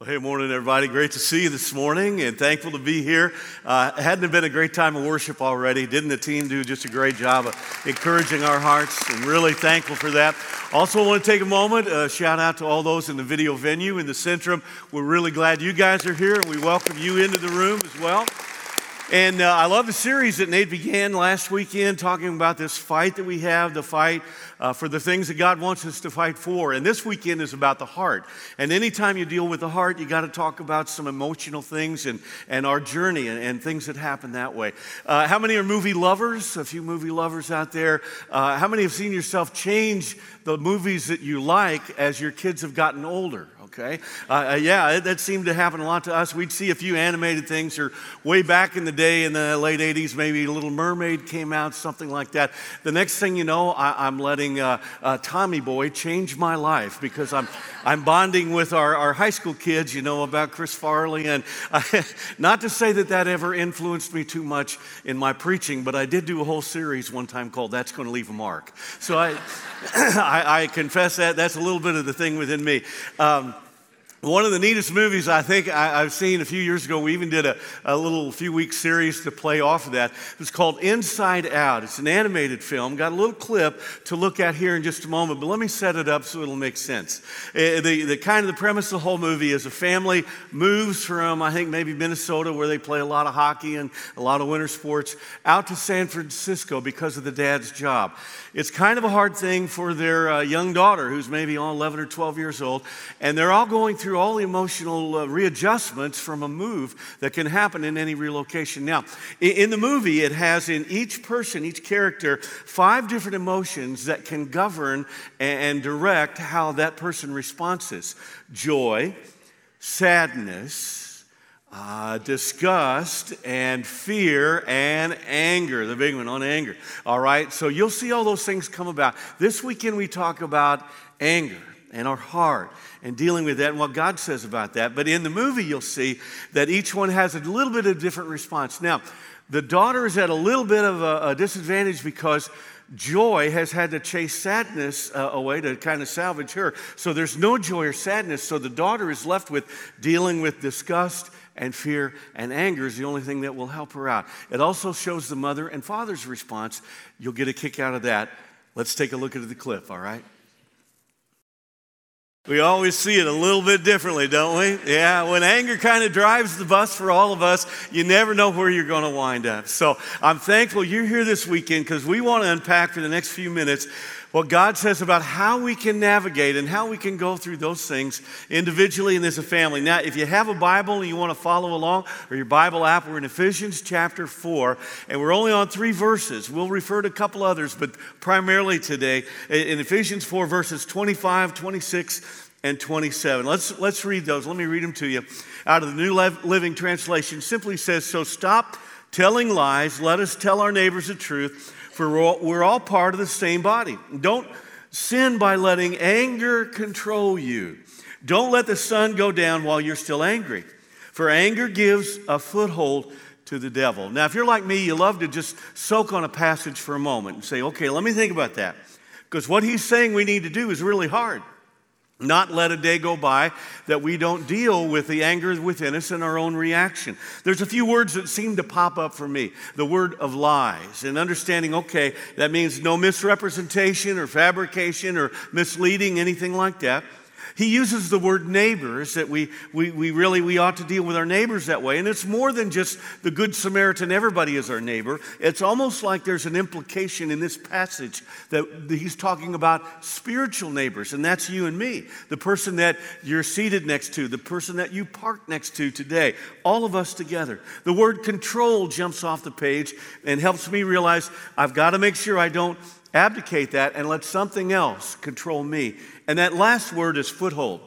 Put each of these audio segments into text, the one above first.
Well, hey, morning, everybody. Great to see you this morning and thankful to be here. Uh, hadn't it been a great time of worship already? Didn't the team do just a great job of encouraging our hearts? I'm really thankful for that. Also, want to take a moment, uh, shout out to all those in the video venue in the Centrum. We're really glad you guys are here and we welcome you into the room as well. And uh, I love the series that Nate began last weekend talking about this fight that we have, the fight uh, for the things that God wants us to fight for. And this weekend is about the heart. And anytime you deal with the heart, you got to talk about some emotional things and, and our journey and, and things that happen that way. Uh, how many are movie lovers? A few movie lovers out there. Uh, how many have seen yourself change the movies that you like as your kids have gotten older? okay? Uh, uh, yeah, that seemed to happen a lot to us. We'd see a few animated things, or way back in the day in the late 80s, maybe Little Mermaid came out, something like that. The next thing you know, I, am letting uh, uh, Tommy Boy change my life because I'm, I'm bonding with our, our high school kids, you know, about Chris Farley. And I, not to say that that ever influenced me too much in my preaching, but I did do a whole series one time called That's Going to Leave a Mark. So I, I, I, confess that that's a little bit of the thing within me. Um, one of the neatest movies I think I, have seen a few years ago, we even did a, a little few week series to play off of that. It's called Inside Out. It's an animated film. Got a little clip to look at here in just a moment, but let me set it up so it'll make sense. Uh, the, the kind of the premise of the whole movie is a family moves from, I think, maybe Minnesota, where they play a lot of hockey and a lot of winter sports, out to San Francisco because of the dad's job. It's kind of a hard thing for their uh, young daughter, who's maybe 11 or 12 years old, and they're all going through through all the emotional uh, readjustments from a move that can happen in any relocation. Now, in the movie, it has in each person, each character, five different emotions that can govern and direct how that person responds joy, sadness, uh, disgust and fear and anger, the big one on anger. All right, so you'll see all those things come about. This weekend we talk about anger and our heart and dealing with that and what God says about that. But in the movie, you'll see that each one has a little bit of a different response. Now, the daughter is at a little bit of a, a disadvantage because joy has had to chase sadness uh, away to kind of salvage her. So there's no joy or sadness. So the daughter is left with dealing with disgust and fear and anger is the only thing that will help her out. It also shows the mother and father's response. You'll get a kick out of that. Let's take a look at the clip, all right? We always see it a little bit differently, don't we? Yeah, when anger kind of drives the bus for all of us, you never know where you're going to wind up. So I'm thankful you're here this weekend because we want to unpack for the next few minutes what God says about how we can navigate and how we can go through those things individually and as a family. Now, if you have a Bible and you want to follow along, or your Bible app, we're in Ephesians chapter 4, and we're only on three verses. We'll refer to a couple others, but primarily today in Ephesians 4, verses 25, 26, and 27. Let's, let's read those. Let me read them to you. Out of the New Living Translation, simply says, So stop telling lies. Let us tell our neighbors the truth for we're all, we're all part of the same body. Don't sin by letting anger control you. Don't let the sun go down while you're still angry, for anger gives a foothold to the devil. Now, if you're like me, you love to just soak on a passage for a moment and say, okay, let me think about that. Because what he's saying we need to do is really hard. Not let a day go by that we don't deal with the anger within us and our own reaction. There's a few words that seem to pop up for me. The word of lies and understanding, okay, that means no misrepresentation or fabrication or misleading, anything like that. He uses the word neighbors that we, we, we really we ought to deal with our neighbors that way. And it's more than just the good Samaritan, everybody is our neighbor. It's almost like there's an implication in this passage that he's talking about spiritual neighbors, and that's you and me, the person that you're seated next to, the person that you parked next to today, all of us together. The word control jumps off the page and helps me realize I've got to make sure I don't abdicate that and let something else control me. And that last word is foothold.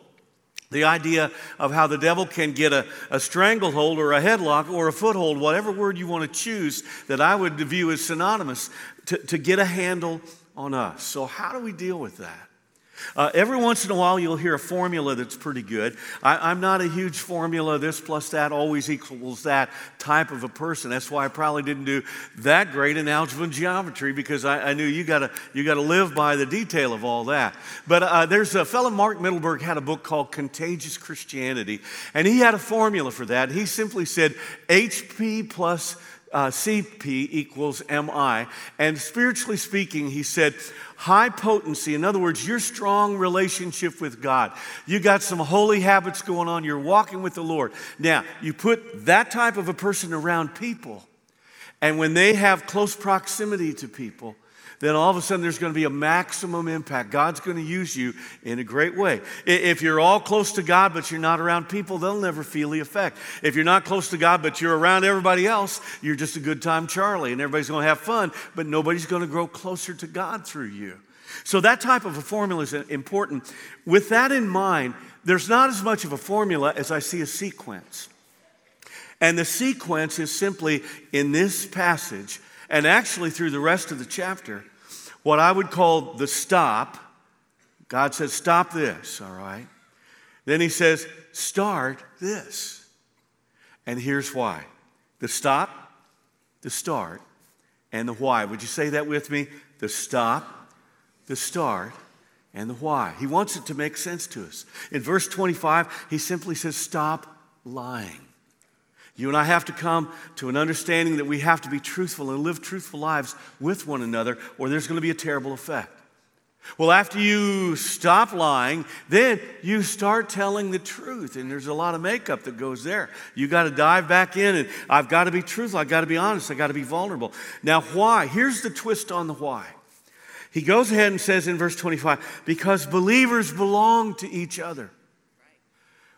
The idea of how the devil can get a, a stranglehold or a headlock or a foothold, whatever word you want to choose, that I would view as synonymous, to, to get a handle on us. So, how do we deal with that? Uh, every once in a while, you'll hear a formula that's pretty good. I, am not a huge formula, this plus that always equals that type of a person. That's why I probably didn't do that great in algebra and geometry because I, I knew you gotta, you gotta live by the detail of all that. But uh, there's a fellow, Mark Mittelberg, had a book called Contagious Christianity, and he had a formula for that. He simply said HP plus uh, CP equals MI. And spiritually speaking, he said, high potency, in other words, your strong relationship with God. You got some holy habits going on, you're walking with the Lord. Now, you put that type of a person around people, and when they have close proximity to people, then all of a sudden there's going to be a maximum impact. God's going to use you in a great way. If you're all close to God, but you're not around people, they'll never feel the effect. If you're not close to God, but you're around everybody else, you're just a good time Charlie, and everybody's going to have fun, but nobody's going to grow closer to God through you. So that type of a formula is important. With that in mind, there's not as much of a formula as I see a sequence. And the sequence is simply in this passage and actually through the rest of the chapter, what I would call the stop. God says, Stop this, all right? Then he says, Start this. And here's why the stop, the start, and the why. Would you say that with me? The stop, the start, and the why. He wants it to make sense to us. In verse 25, he simply says, Stop lying. You and I have to come to an understanding that we have to be truthful and live truthful lives with one another, or there's going to be a terrible effect. Well, after you stop lying, then you start telling the truth. And there's a lot of makeup that goes there. You got to dive back in, and I've got to be truthful. I've got to be honest. I've got to be vulnerable. Now, why? Here's the twist on the why. He goes ahead and says in verse 25, because believers belong to each other.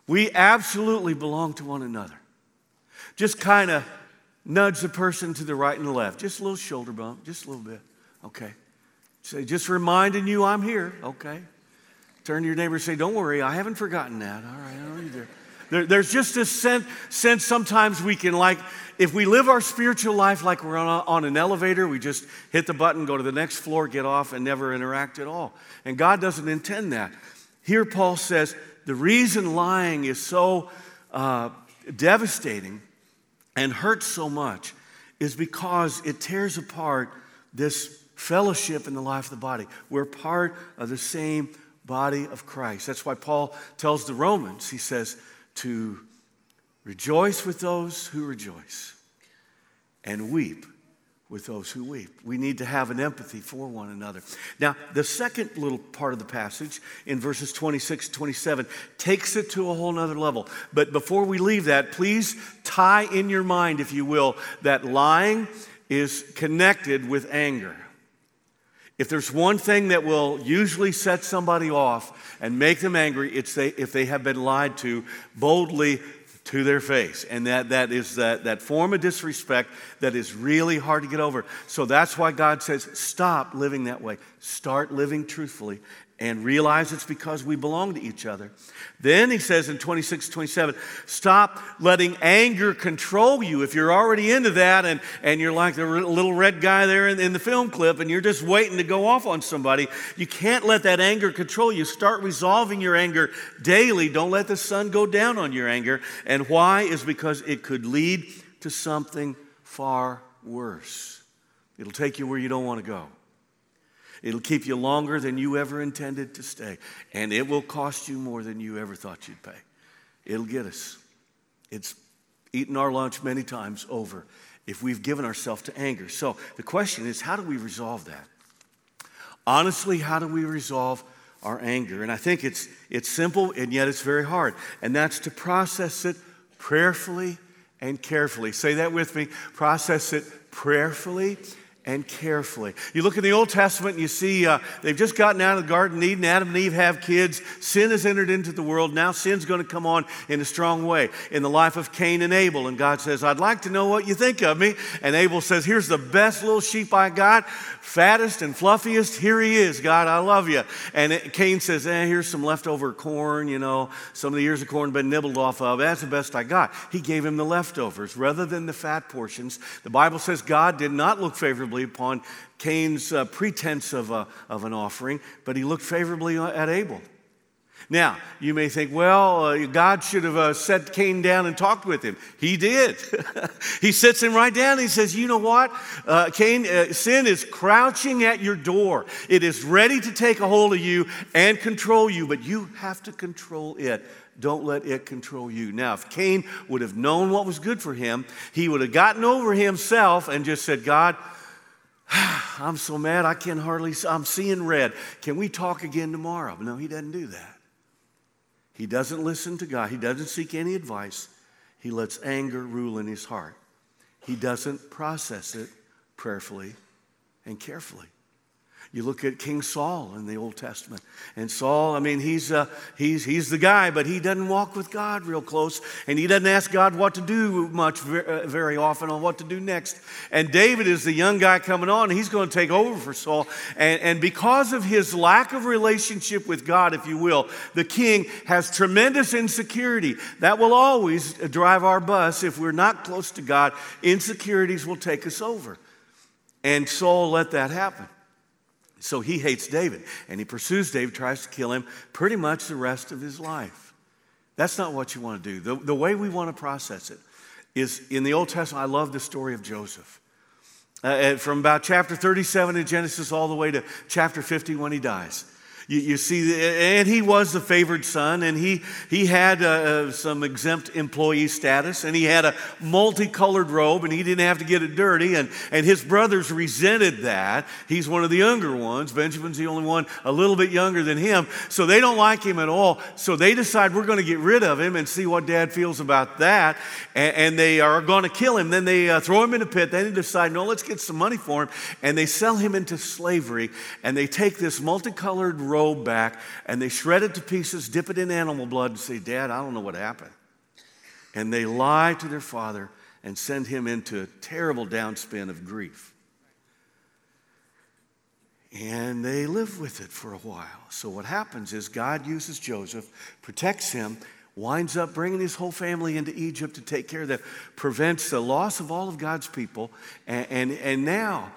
We absolutely belong to one another just kind of nudge the person to the right and the left. Just a little shoulder bump, just a little bit. Okay. Say, just reminding you I'm here. Okay. Turn to your neighbor and say, Don't worry, I haven't forgotten that. All right, I you're there. there there's just this sense, sense sometimes we can, like, if we live our spiritual life like we're on, a, on an elevator, we just hit the button, go to the next floor, get off, and never interact at all. And God doesn't intend that. Here, Paul says the reason lying is so uh, devastating and hurts so much is because it tears apart this fellowship in the life of the body. We're part of the same body of Christ. That's why Paul tells the Romans, he says, to rejoice with those who rejoice and weep with those who weep. We need to have an empathy for one another. Now, the second little part of the passage in verses 26 to 27 takes it to a whole nother level. But before we leave that, please tie in your mind, if you will, that lying is connected with anger. If there's one thing that will usually set somebody off and make them angry, it's they, if they have been lied to boldly to their face. And that, that is that, that form of disrespect that is really hard to get over. So that's why God says, stop living that way. Start living truthfully and realize it's because we belong to each other. Then he says in 26, 27, stop letting anger control you. If you're already into that and, and you're like the little red guy there in, in the film clip and you're just waiting to go off on somebody, you can't let that anger control you. Start resolving your anger daily. Don't let the sun go down on your anger. And why? Is because it could lead to something far worse. It'll take you where you don't want to go. It'll keep you longer than you ever intended to stay, and it will cost you more than you ever thought you'd pay. It'll get us. It's eaten our lunch many times over if we've given ourselves to anger. So the question is how do we resolve that? Honestly, how do we resolve our anger? And I think it's, it's simple and yet it's very hard, and that's to process it prayerfully and carefully. Say that with me process it prayerfully and carefully. You look in the Old Testament and you see uh, they've just gotten out of the Garden of Eden. Adam and Eve have kids. Sin has entered into the world. Now sin's going to come on in a strong way in the life of Cain and Abel. And God says, I'd like to know what you think of me. And Abel says, Here's the best little sheep I got, fattest and fluffiest. Here he is, God, I love you. And it, Cain says, eh, Here's some leftover corn, you know, some of the ears of corn been nibbled off of. That's the best I got. He gave him the leftovers rather than the fat portions. The Bible says God did not look favorably favorably upon Cain's uh, pretense of, a, of an offering, but he looked favorably at Abel. Now, you may think, well, uh, God should have uh, set Cain down and talked with him. He did. he sits him right down. he says, You know what? Uh, Cain, uh, sin is crouching at your door. It is ready to take a hold of you and control you, but you have to control it. Don't let it control you. Now, if Cain would have known what was good for him, he would have gotten over himself and just said, God, I'm so mad I can hardly, I'm seeing red. Can we talk again tomorrow? No, he doesn't do that. He doesn't listen to God, he doesn't seek any advice. He lets anger rule in his heart. He doesn't process it prayerfully and carefully. You look at King Saul in the Old Testament. And Saul, I mean, he's, uh, he's, he's the guy, but he doesn't walk with God real close. And he doesn't ask God what to do much, uh, very often, on what to do next. And David is the young guy coming on. He's going to take over for Saul. And, and because of his lack of relationship with God, if you will, the king has tremendous insecurity. That will always drive our bus. If we're not close to God, insecurities will take us over. And Saul let that happen. So he hates David and he pursues David, tries to kill him pretty much the rest of his life. That's not what you want to do. The, the way we want to process it is in the Old Testament, I love the story of Joseph. Uh, from about chapter 37 in Genesis all the way to chapter 50 when he dies. You, you see, and he was the favored son, and he, he had uh, uh, some exempt employee status, and he had a multicolored robe, and he didn't have to get it dirty. And, and his brothers resented that. He's one of the younger ones. Benjamin's the only one a little bit younger than him. So they don't like him at all. So they decide we're going to get rid of him and see what dad feels about that. And, and they are going to kill him. Then they uh, throw him in a pit. Then they decide, no, let's get some money for him. And they sell him into slavery. And they take this multicolored robe robe back and they shred it to pieces, dip it in animal blood, and say, Dad, I don't know what happened. And they lie to their father and send him into a terrible downspin of grief. And they live with it for a while. So, what happens is God uses Joseph, protects him, winds up bringing his whole family into Egypt to take care of them, prevents the loss of all of God's people. And, and, and now,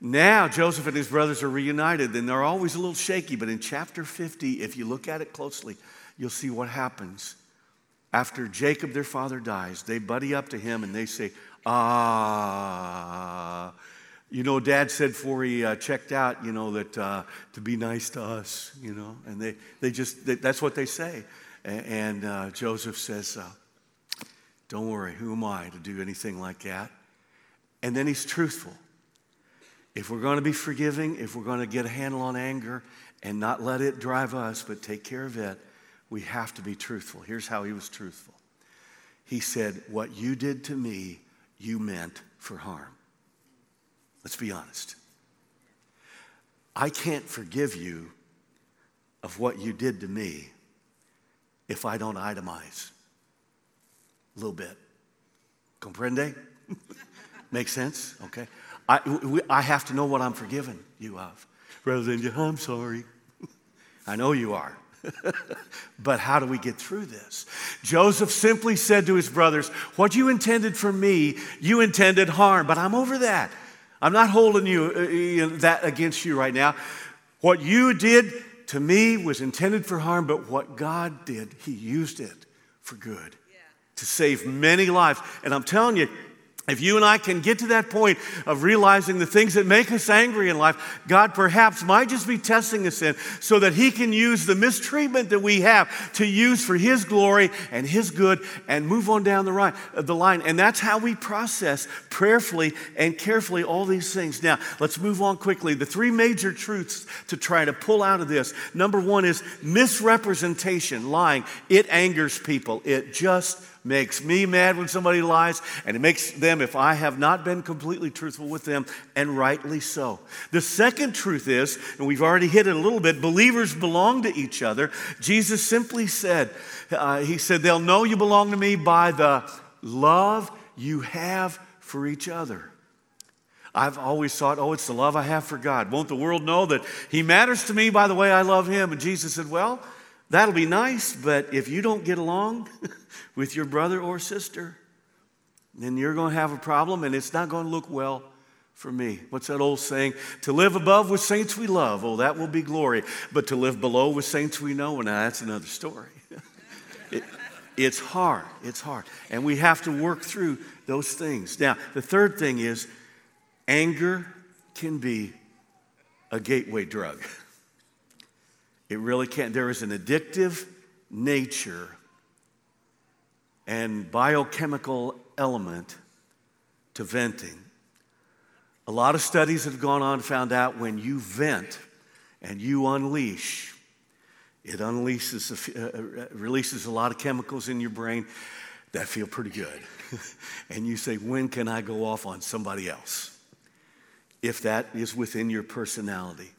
now, Joseph and his brothers are reunited, and they're always a little shaky. But in chapter 50, if you look at it closely, you'll see what happens. After Jacob, their father, dies, they buddy up to him and they say, Ah, you know, dad said before he uh, checked out, you know, that uh, to be nice to us, you know, and they, they just, they, that's what they say. And, and uh, Joseph says, uh, Don't worry, who am I to do anything like that? And then he's truthful. If we're going to be forgiving, if we're going to get a handle on anger and not let it drive us, but take care of it, we have to be truthful. Here's how he was truthful He said, What you did to me, you meant for harm. Let's be honest. I can't forgive you of what you did to me if I don't itemize a little bit. Comprende? Make sense? Okay. I, we, I have to know what I'm forgiven you of rather than, I'm sorry. I know you are. but how do we get through this? Joseph simply said to his brothers, What you intended for me, you intended harm, but I'm over that. I'm not holding you uh, that against you right now. What you did to me was intended for harm, but what God did, He used it for good yeah. to save many lives. And I'm telling you, if you and I can get to that point of realizing the things that make us angry in life, God perhaps might just be testing us in so that He can use the mistreatment that we have to use for His glory and His good and move on down the, uh, the line. And that's how we process prayerfully and carefully all these things. Now, let's move on quickly. The three major truths to try to pull out of this number one is misrepresentation, lying. It angers people, it just makes me mad when somebody lies, and it makes them if I have not been completely truthful with them, and rightly so. The second truth is, and we've already hit it a little bit, believers belong to each other. Jesus simply said, uh, He said, They'll know you belong to me by the love you have for each other. I've always thought, oh, it's the love I have for God. Won't the world know that He matters to me by the way I love Him? And Jesus said, well, that'll be nice, but if you don't get along, with your brother or sister, then you're going to have a problem and it's not going to look well for me. What's that old saying? To live above with saints we love, oh, that will be glory. But to live below with saints we know, now that's another story. it, it's hard. It's hard. And we have to work through those things. Now, the third thing is anger can be a gateway drug. It really can't. There is an addictive nature and biochemical element to venting. A lot of studies have gone on found out when you vent and you unleash, it unleashes, uh, uh, releases a lot of chemicals in your brain that feel pretty good. and you say, when can I go off on somebody else? If that is within your personality.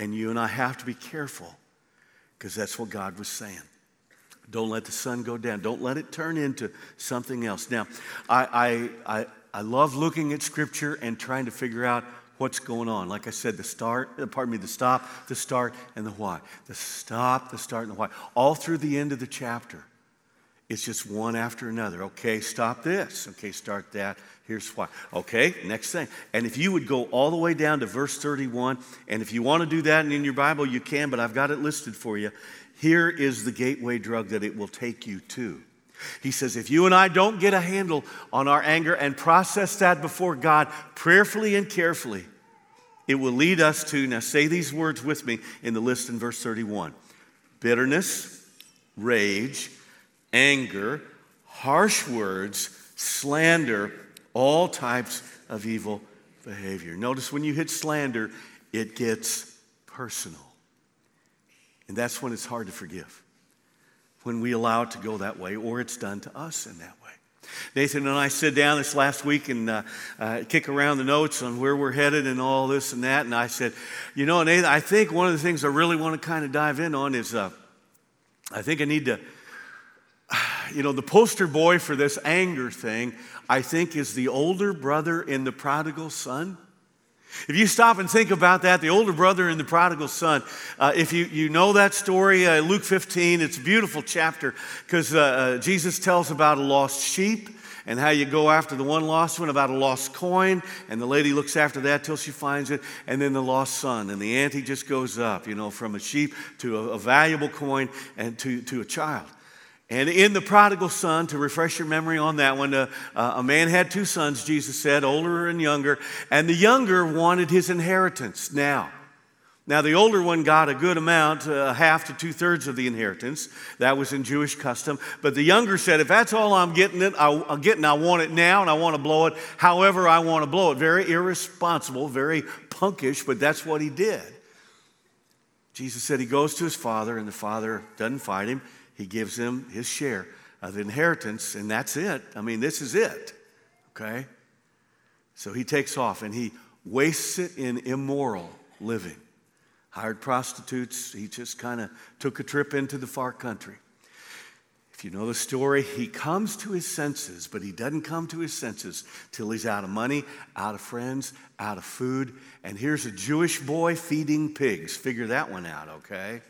And you and I have to be careful because that's what God was saying. Don't let the sun go down. Don't let it turn into something else. Now, I, I, I, I love looking at scripture and trying to figure out what's going on. Like I said, the start, uh, pardon me, the stop, the start, and the why. The stop, the start, and the why. All through the end of the chapter. It's just one after another. Okay, stop this. Okay, start that. Here's why. Okay, next thing. And if you would go all the way down to verse 31, and if you want to do that and in your Bible, you can, but I've got it listed for you. Here is the gateway drug that it will take you to. He says, if you and I don't get a handle on our anger and process that before God prayerfully and carefully, it will lead us to, now say these words with me in the list in verse 31 bitterness, rage, anger, harsh words, slander, all types of evil behavior. Notice when you hit slander, it gets personal. And that's when it's hard to forgive when we allow it to go that way, or it's done to us in that way. Nathan and I sit down this last week and uh, uh, kick around the notes on where we're headed and all this and that. And I said, You know, Nathan, I think one of the things I really want to kind of dive in on is uh, I think I need to, you know, the poster boy for this anger thing, I think, is the older brother in the prodigal son. If you stop and think about that, the older brother and the prodigal son, uh, if you, you know that story, uh, Luke 15, it's a beautiful chapter because uh, uh, Jesus tells about a lost sheep and how you go after the one lost one, about a lost coin, and the lady looks after that till she finds it, and then the lost son. And the ante just goes up, you know, from a sheep to a, a valuable coin and to, to a child. And in the prodigal son, to refresh your memory on that one, uh, uh, a man had two sons, Jesus said, older and younger, and the younger wanted his inheritance now. Now, the older one got a good amount, uh, half to two thirds of the inheritance. That was in Jewish custom. But the younger said, if that's all I'm getting, it, I, I'm getting, I want it now and I want to blow it however I want to blow it. Very irresponsible, very punkish, but that's what he did. Jesus said he goes to his father, and the father doesn't fight him. He gives him his share of the inheritance, and that's it. I mean, this is it. Okay? So he takes off and he wastes it in immoral living. Hired prostitutes. He just kind of took a trip into the far country. If you know the story, he comes to his senses, but he doesn't come to his senses till he's out of money, out of friends, out of food. And here's a Jewish boy feeding pigs. Figure that one out, okay?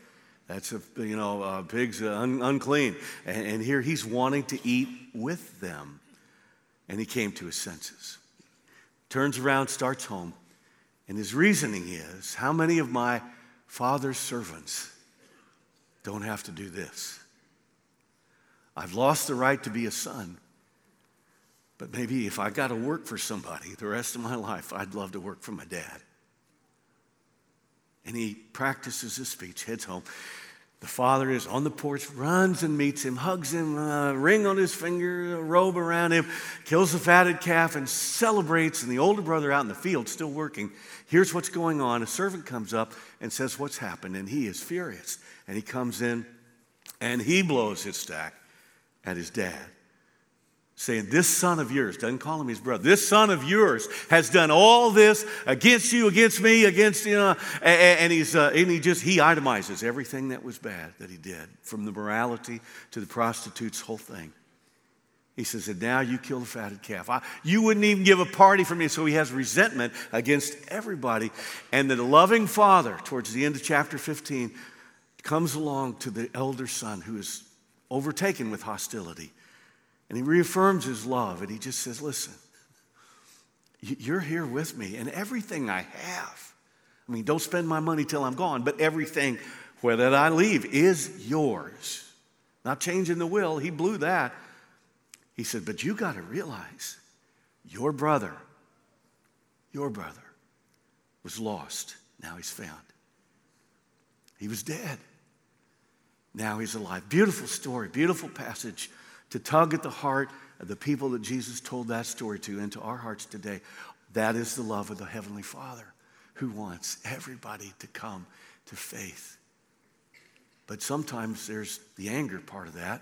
That's a, you know, uh, pigs un- unclean. And, and here he's wanting to eat with them. And he came to his senses. Turns around, starts home. And his reasoning is how many of my father's servants don't have to do this? I've lost the right to be a son. But maybe if I got to work for somebody the rest of my life, I'd love to work for my dad. And he practices his speech, heads home. The father is on the porch, runs and meets him, hugs him, a ring on his finger, a robe around him, kills the fatted calf, and celebrates. And the older brother out in the field, still working, here's what's going on. A servant comes up and says, What's happened? And he is furious. And he comes in and he blows his stack at his dad saying, This son of yours, doesn't call him his brother, this son of yours has done all this against you, against me, against, you know, and, and he's, uh, and he just, he itemizes everything that was bad that he did, from the morality to the prostitute's whole thing. He says, and now you kill the fatted calf. I, you wouldn't even give a party for me. So he has resentment against everybody. And the loving father, towards the end of chapter 15, comes along to the elder son who is overtaken with hostility and he reaffirms his love and he just says, Listen, You're here with me, and everything I have. I mean, don't spend my money till I'm gone, but everything, whether I leave, is yours. Not changing the will, he blew that. He said, But you got to realize your brother, your brother was lost. Now he's found. He was dead. Now he's alive. Beautiful story, beautiful passage to tug at the heart of the people that Jesus told that story to into our hearts today. That is the love of the Heavenly Father who wants everybody to come to faith. But sometimes there's the anger part of that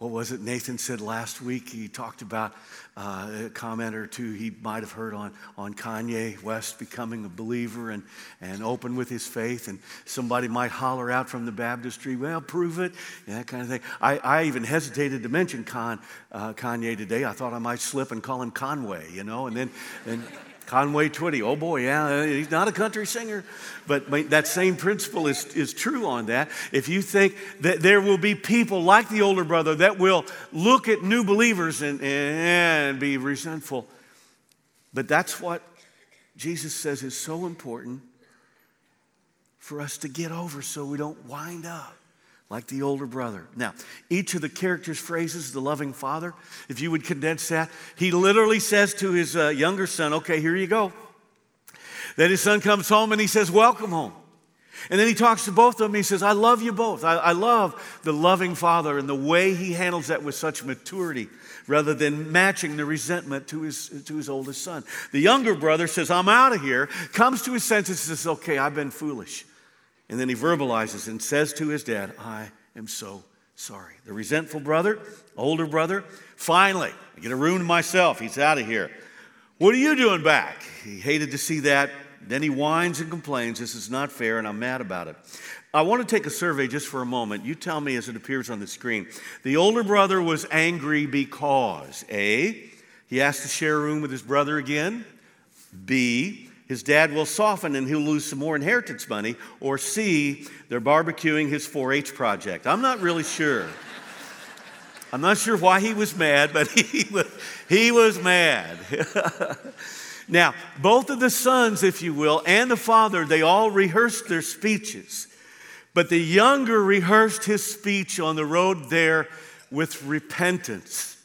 what was it Nathan said last week? He talked about uh, a comment or two he might have heard on, on Kanye West becoming a believer and, and open with his faith. And somebody might holler out from the baptistry, well, prove it, yeah, that kind of thing. I, I even hesitated to mention Con, uh, Kanye today. I thought I might slip and call him Conway, you know, and then. And, Conway Twitty, oh boy, yeah, uh, he's not a country singer. But that same principle is, is true on that. If you think that there will be people like the older brother that will look at new believers and, and be resentful, but that's what Jesus says is so important for us to get over so we don't wind up like the older brother. Now, each of the characters' phrases, the loving father, if you would condense that, he literally says to his uh, younger son, Okay, here you go. Then his son comes home and he says, Welcome home. And then he talks to both of them. He says, I love you both. I, I love the loving father and the way he handles that with such maturity rather than matching the resentment to his, to his oldest son. The younger brother says, I'm out of here, comes to his senses and says, Okay, I've been foolish. And then he verbalizes and says to his dad, I am so sorry. The resentful brother, older brother, finally, I get a room to myself. He's out of here. What are you doing back? He hated to see that. Then he whines and complains, This is not fair, and I'm mad about it. I want to take a survey just for a moment. You tell me as it appears on the screen. The older brother was angry because A, he asked to share a room with his brother again. B, his dad will soften and he'll lose some more inheritance money. Or C, they're barbecuing his 4 H project. I'm not really sure. I'm not sure why he was mad, but he was, he was mad. now, both of the sons, if you will, and the father, they all rehearsed their speeches. But the younger rehearsed his speech on the road there with repentance.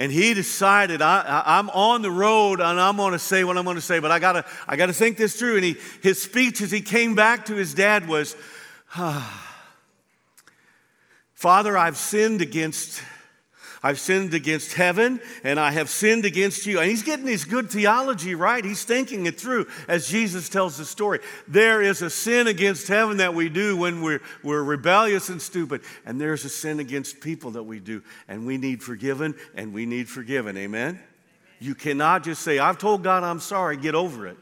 And he decided, I, am on the road and I'm going to say what I'm going to say, but I got to I gotta think this through. And he, his speech as he came back to his dad was, ah, Father, I've sinned against I've sinned against heaven and I have sinned against you. And he's getting his good theology right. He's thinking it through as Jesus tells the story. There is a sin against heaven that we do when we're, we're rebellious and stupid. And there's a sin against people that we do. And we need forgiven and we need forgiven. Amen? You cannot just say, I've told God I'm sorry, get over it.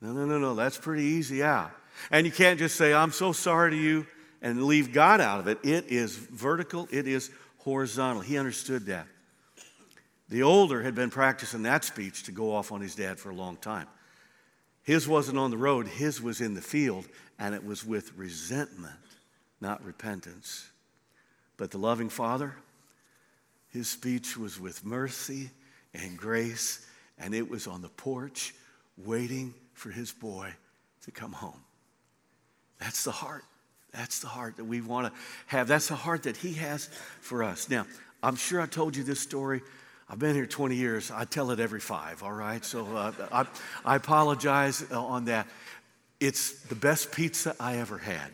No, no, no, no. That's pretty easy out. And you can't just say, I'm so sorry to you and leave God out of it. It is vertical, it is horizontal. He understood that. The older had been practicing that speech to go off on his dad for a long time. His wasn't on the road, his was in the field, and it was with resentment, not repentance. But the loving father, his speech was with mercy and grace, and it was on the porch waiting for his boy to come home. That's the heart. That's the heart that we want to have. That's the heart that He has for us. Now, I'm sure I told you this story. I've been here 20 years. I tell it every five, all right? So uh, I, I apologize on that. It's the best pizza I ever had.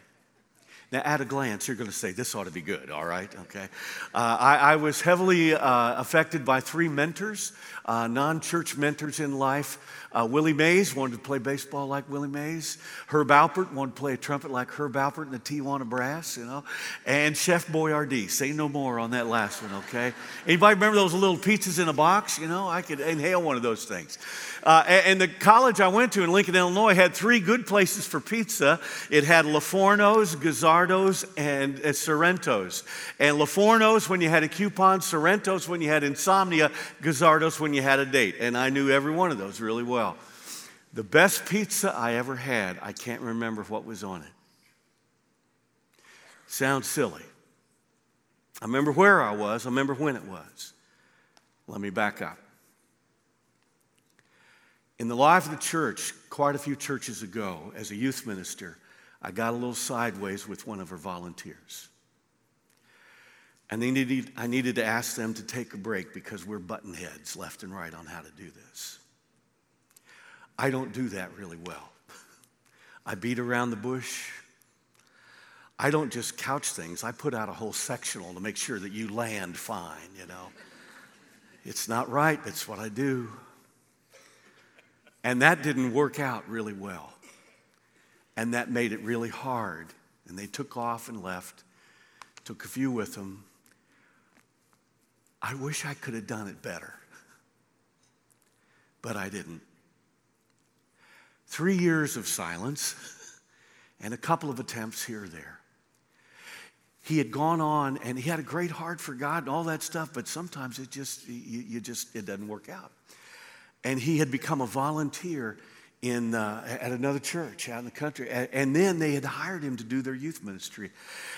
Now, at a glance, you're going to say, this ought to be good, all right? Okay. Uh, I, I, was heavily uh, affected by three mentors, uh, non church mentors in life. Uh, Willie Mays wanted to play baseball like Willie Mays. Herb Alpert wanted to play a trumpet like Herb Alpert in the Tijuana Brass, you know. And Chef Boyardee. Say no more on that last one, okay? Anybody remember those little pizzas in a box? You know, I could inhale one of those things. Uh, and the college I went to in Lincoln, Illinois had three good places for pizza. It had LaForno's, Gazzardo's, and uh, Sorrento's. And LaForno's when you had a coupon, Sorrento's when you had insomnia, Gazzardo's when you had a date. And I knew every one of those really well. The best pizza I ever had, I can't remember what was on it. Sounds silly. I remember where I was, I remember when it was. Let me back up. In the life of the church, quite a few churches ago, as a youth minister, I got a little sideways with one of our volunteers. And they needed, I needed to ask them to take a break because we're button heads left and right on how to do this. I don't do that really well. I beat around the bush. I don't just couch things, I put out a whole sectional to make sure that you land fine, you know. It's not right, but it's what I do. And that didn't work out really well. And that made it really hard. And they took off and left, took a few with them. I wish I could have done it better, but I didn't. Three years of silence and a couple of attempts here or there. He had gone on and he had a great heart for God and all that stuff, but sometimes it just, you, you just, it doesn't work out. And he had become a volunteer in, uh, at another church out in the country. And then they had hired him to do their youth ministry.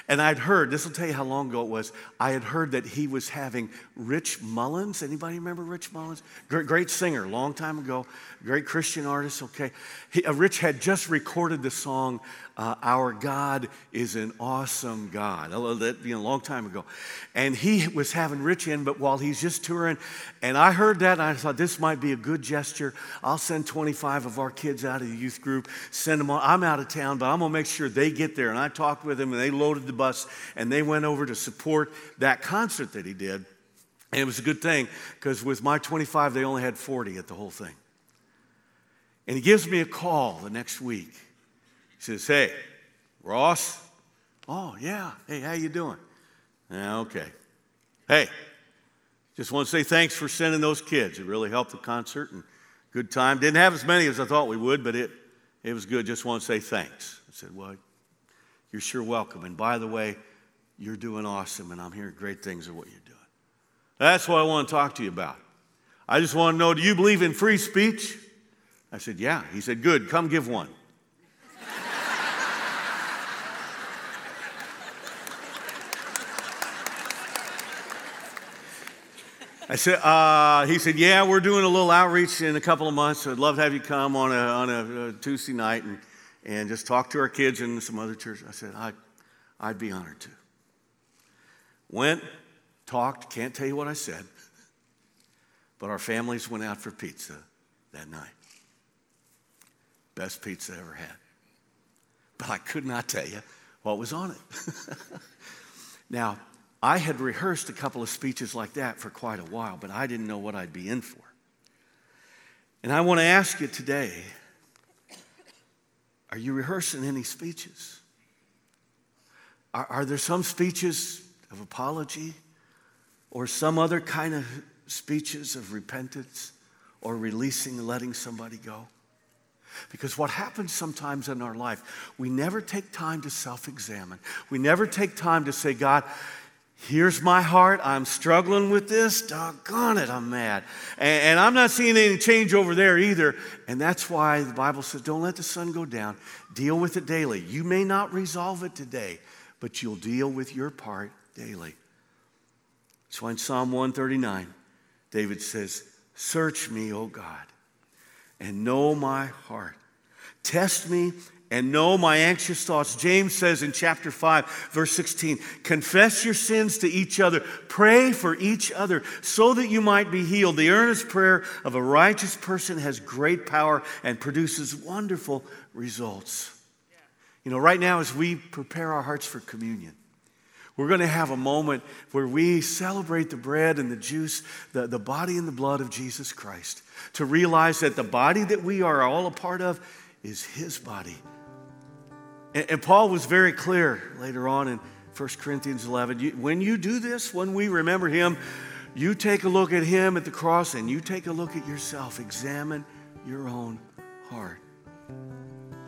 And I'd heard, this will tell you how long ago it was, I had heard that he was having Rich Mullins. Anybody remember Rich Mullins? Great, great singer, long time ago, great Christian artist, okay. He, uh, Rich had just recorded the song uh, Our God is an Awesome God. That, you a long time ago. And he was having Rich in, but while he's just touring, and I heard that, I thought this might be a good gesture. I'll send 25 of our kids out of the youth group, send them on. I'm out of town, but I'm going to make sure they get there. And I talked with them, and they loaded the bus, and they went over to support that concert that he did. And it was a good thing because with my 25, they only had 40 at the whole thing. And he gives me a call the next week. He says, Hey, Ross. Oh, yeah. Hey, how you doing? Yeah, okay. Hey, just want to say thanks for sending those kids. It really helped the concert and good time. Didn't have as many as I thought we would, but it, it was good. Just want to say thanks. I said, Well, you're sure welcome. And by the way, you're doing awesome, and I'm hearing great things of what you're doing. That's what I want to talk to you about. I just want to know do you believe in free speech? I said, Yeah. He said, Good, come give one. I said, uh, he said, yeah, we're doing a little outreach in a couple of months. So I'd love to have you come on a, on a, a Tuesday night and, and just talk to our kids and some other churches. I said, I'd, I'd be honored to. Went, talked, can't tell you what I said, but our families went out for pizza that night. Best pizza I ever had. But I could not tell you what was on it. now, I had rehearsed a couple of speeches like that for quite a while, but I didn't know what I'd be in for. And I want to ask you today are you rehearsing any speeches? Are, are, there some speeches of apology or some other kind of speeches of repentance or releasing letting somebody go? Because what happens sometimes in our life, we never take time to self examine. We never take time to say, God, Here's my heart. I'm struggling with this. Doggone it, I'm mad. And, and, I'm not seeing any change over there either. And that's why the Bible says, don't let the sun go down. Deal with it daily. You may not resolve it today, but you'll deal with your part daily. Why in Psalm 139, David says, Search me, O God, and know my heart. Test me and know my anxious thoughts. James says in chapter 5, verse 16, confess your sins to each other, pray for each other so that you might be healed. The earnest prayer of a righteous person has great power and produces wonderful results. You know, right now, as we prepare our hearts for communion, we're going to have a moment where we celebrate the bread and the juice, the, the body and the blood of Jesus Christ, to realize that the body that we are all a part of is His body and, and Paul was very clear later on in 1 Corinthians 11. You, when you do this, when we remember him, you take a look at him at the cross and you take a look at yourself. Examine your own heart.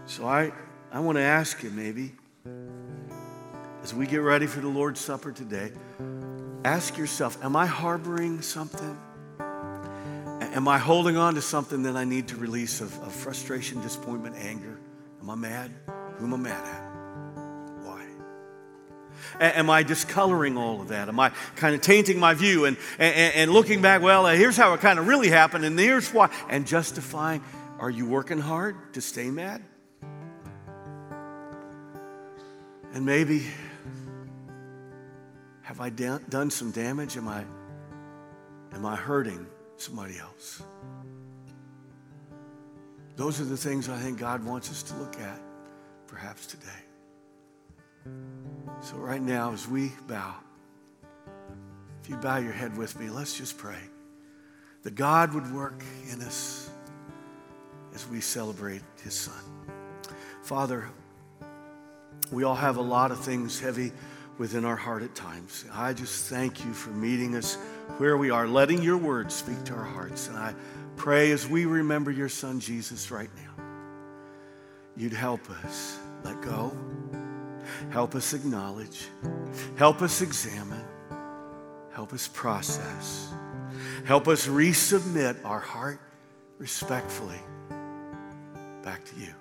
So I, I want to ask you maybe, as we get ready for the Lord's Supper today, ask yourself Am I harboring something? Am I holding on to something that I need to release of, of frustration, disappointment, anger? Am I mad? Who am I mad at? Why? A- am I discoloring all of that? Am I kind of tainting my view and, and, and looking back, well, uh, here's how it kind of really happened, and here's why, and justifying Are you working hard to stay mad? And maybe have I done some damage? Am I, am I hurting somebody else? Those are the things I think God wants us to look at perhaps today. So, right now, as we bow, if you bow your head with me, let's just pray that God would work in us as we celebrate His Son. Father, we all have a lot of things heavy within our heart at times. I just thank you for meeting us where we are, letting your word speak to our hearts. And I pray as we remember your son Jesus right now, you'd help us let go, help us acknowledge, help us examine, help us process, help us resubmit our heart respectfully back to you.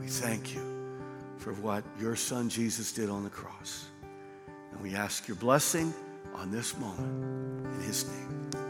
We thank you for what your son Jesus did on the cross. And we ask your blessing on this moment in his name.